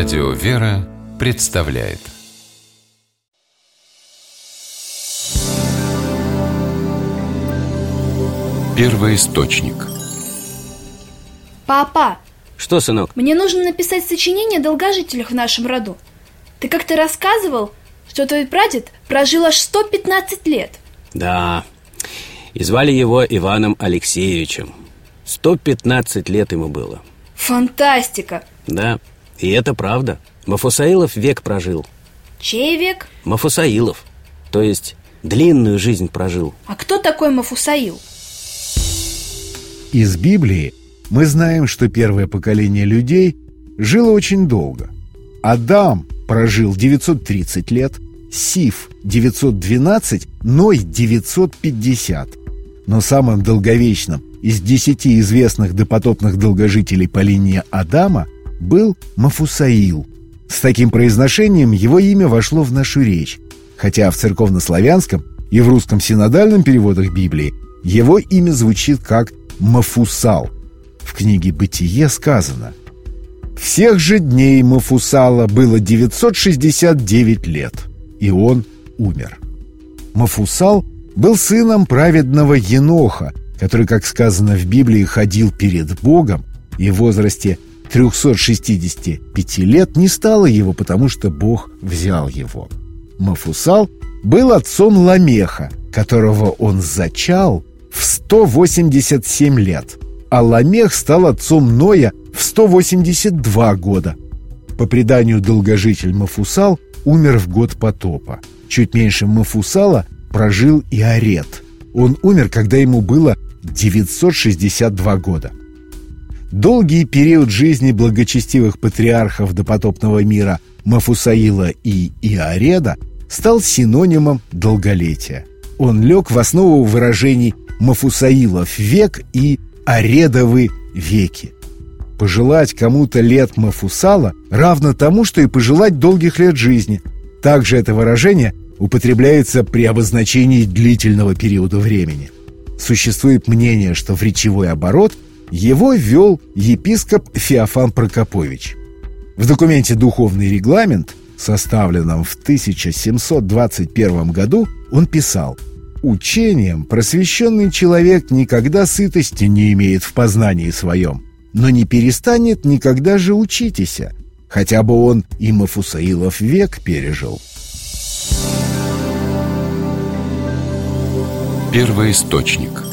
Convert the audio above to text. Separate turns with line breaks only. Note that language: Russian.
Радио «Вера» представляет Первый источник
Папа,
Что, сынок?
мне нужно написать сочинение о долгожителях в нашем роду. Ты как-то рассказывал, что твой прадед прожил аж 115 лет.
Да. И звали его Иваном Алексеевичем. 115 лет ему было.
Фантастика!
Да. И это правда. Мафусаилов век прожил.
Чей век?
Мафусаилов. То есть длинную жизнь прожил.
А кто такой Мафусаил?
Из Библии мы знаем, что первое поколение людей жило очень долго. Адам прожил 930 лет, Сиф 912, Ной 950. Но самым долговечным из десяти известных допотопных долгожителей по линии Адама был Мафусаил. С таким произношением его имя вошло в нашу речь, хотя в церковнославянском и в русском синодальном переводах Библии его имя звучит как Мафусал. В книге «Бытие» сказано «Всех же дней Мафусала было 969 лет, и он умер». Мафусал был сыном праведного Еноха, который, как сказано в Библии, ходил перед Богом и в возрасте 365 лет не стало его, потому что Бог взял его. Мафусал был отцом Ламеха, которого он зачал в 187 лет, а Ламех стал отцом Ноя в 182 года. По преданию долгожитель Мафусал умер в год потопа. Чуть меньше Мафусала прожил и Арет. Он умер, когда ему было 962 года. Долгий период жизни благочестивых патриархов допотопного мира Мафусаила и Иореда стал синонимом долголетия. Он лег в основу выражений Мафусаилов век и Аредовы веки. Пожелать кому-то лет Мафусала равно тому, что и пожелать долгих лет жизни. Также это выражение употребляется при обозначении длительного периода времени. Существует мнение, что в речевой оборот его ввел епископ Феофан Прокопович. В документе «Духовный регламент», составленном в 1721 году, он писал «Учением просвещенный человек никогда сытости не имеет в познании своем, но не перестанет никогда же учитеся, хотя бы он и Мафусаилов век пережил».
Первый источник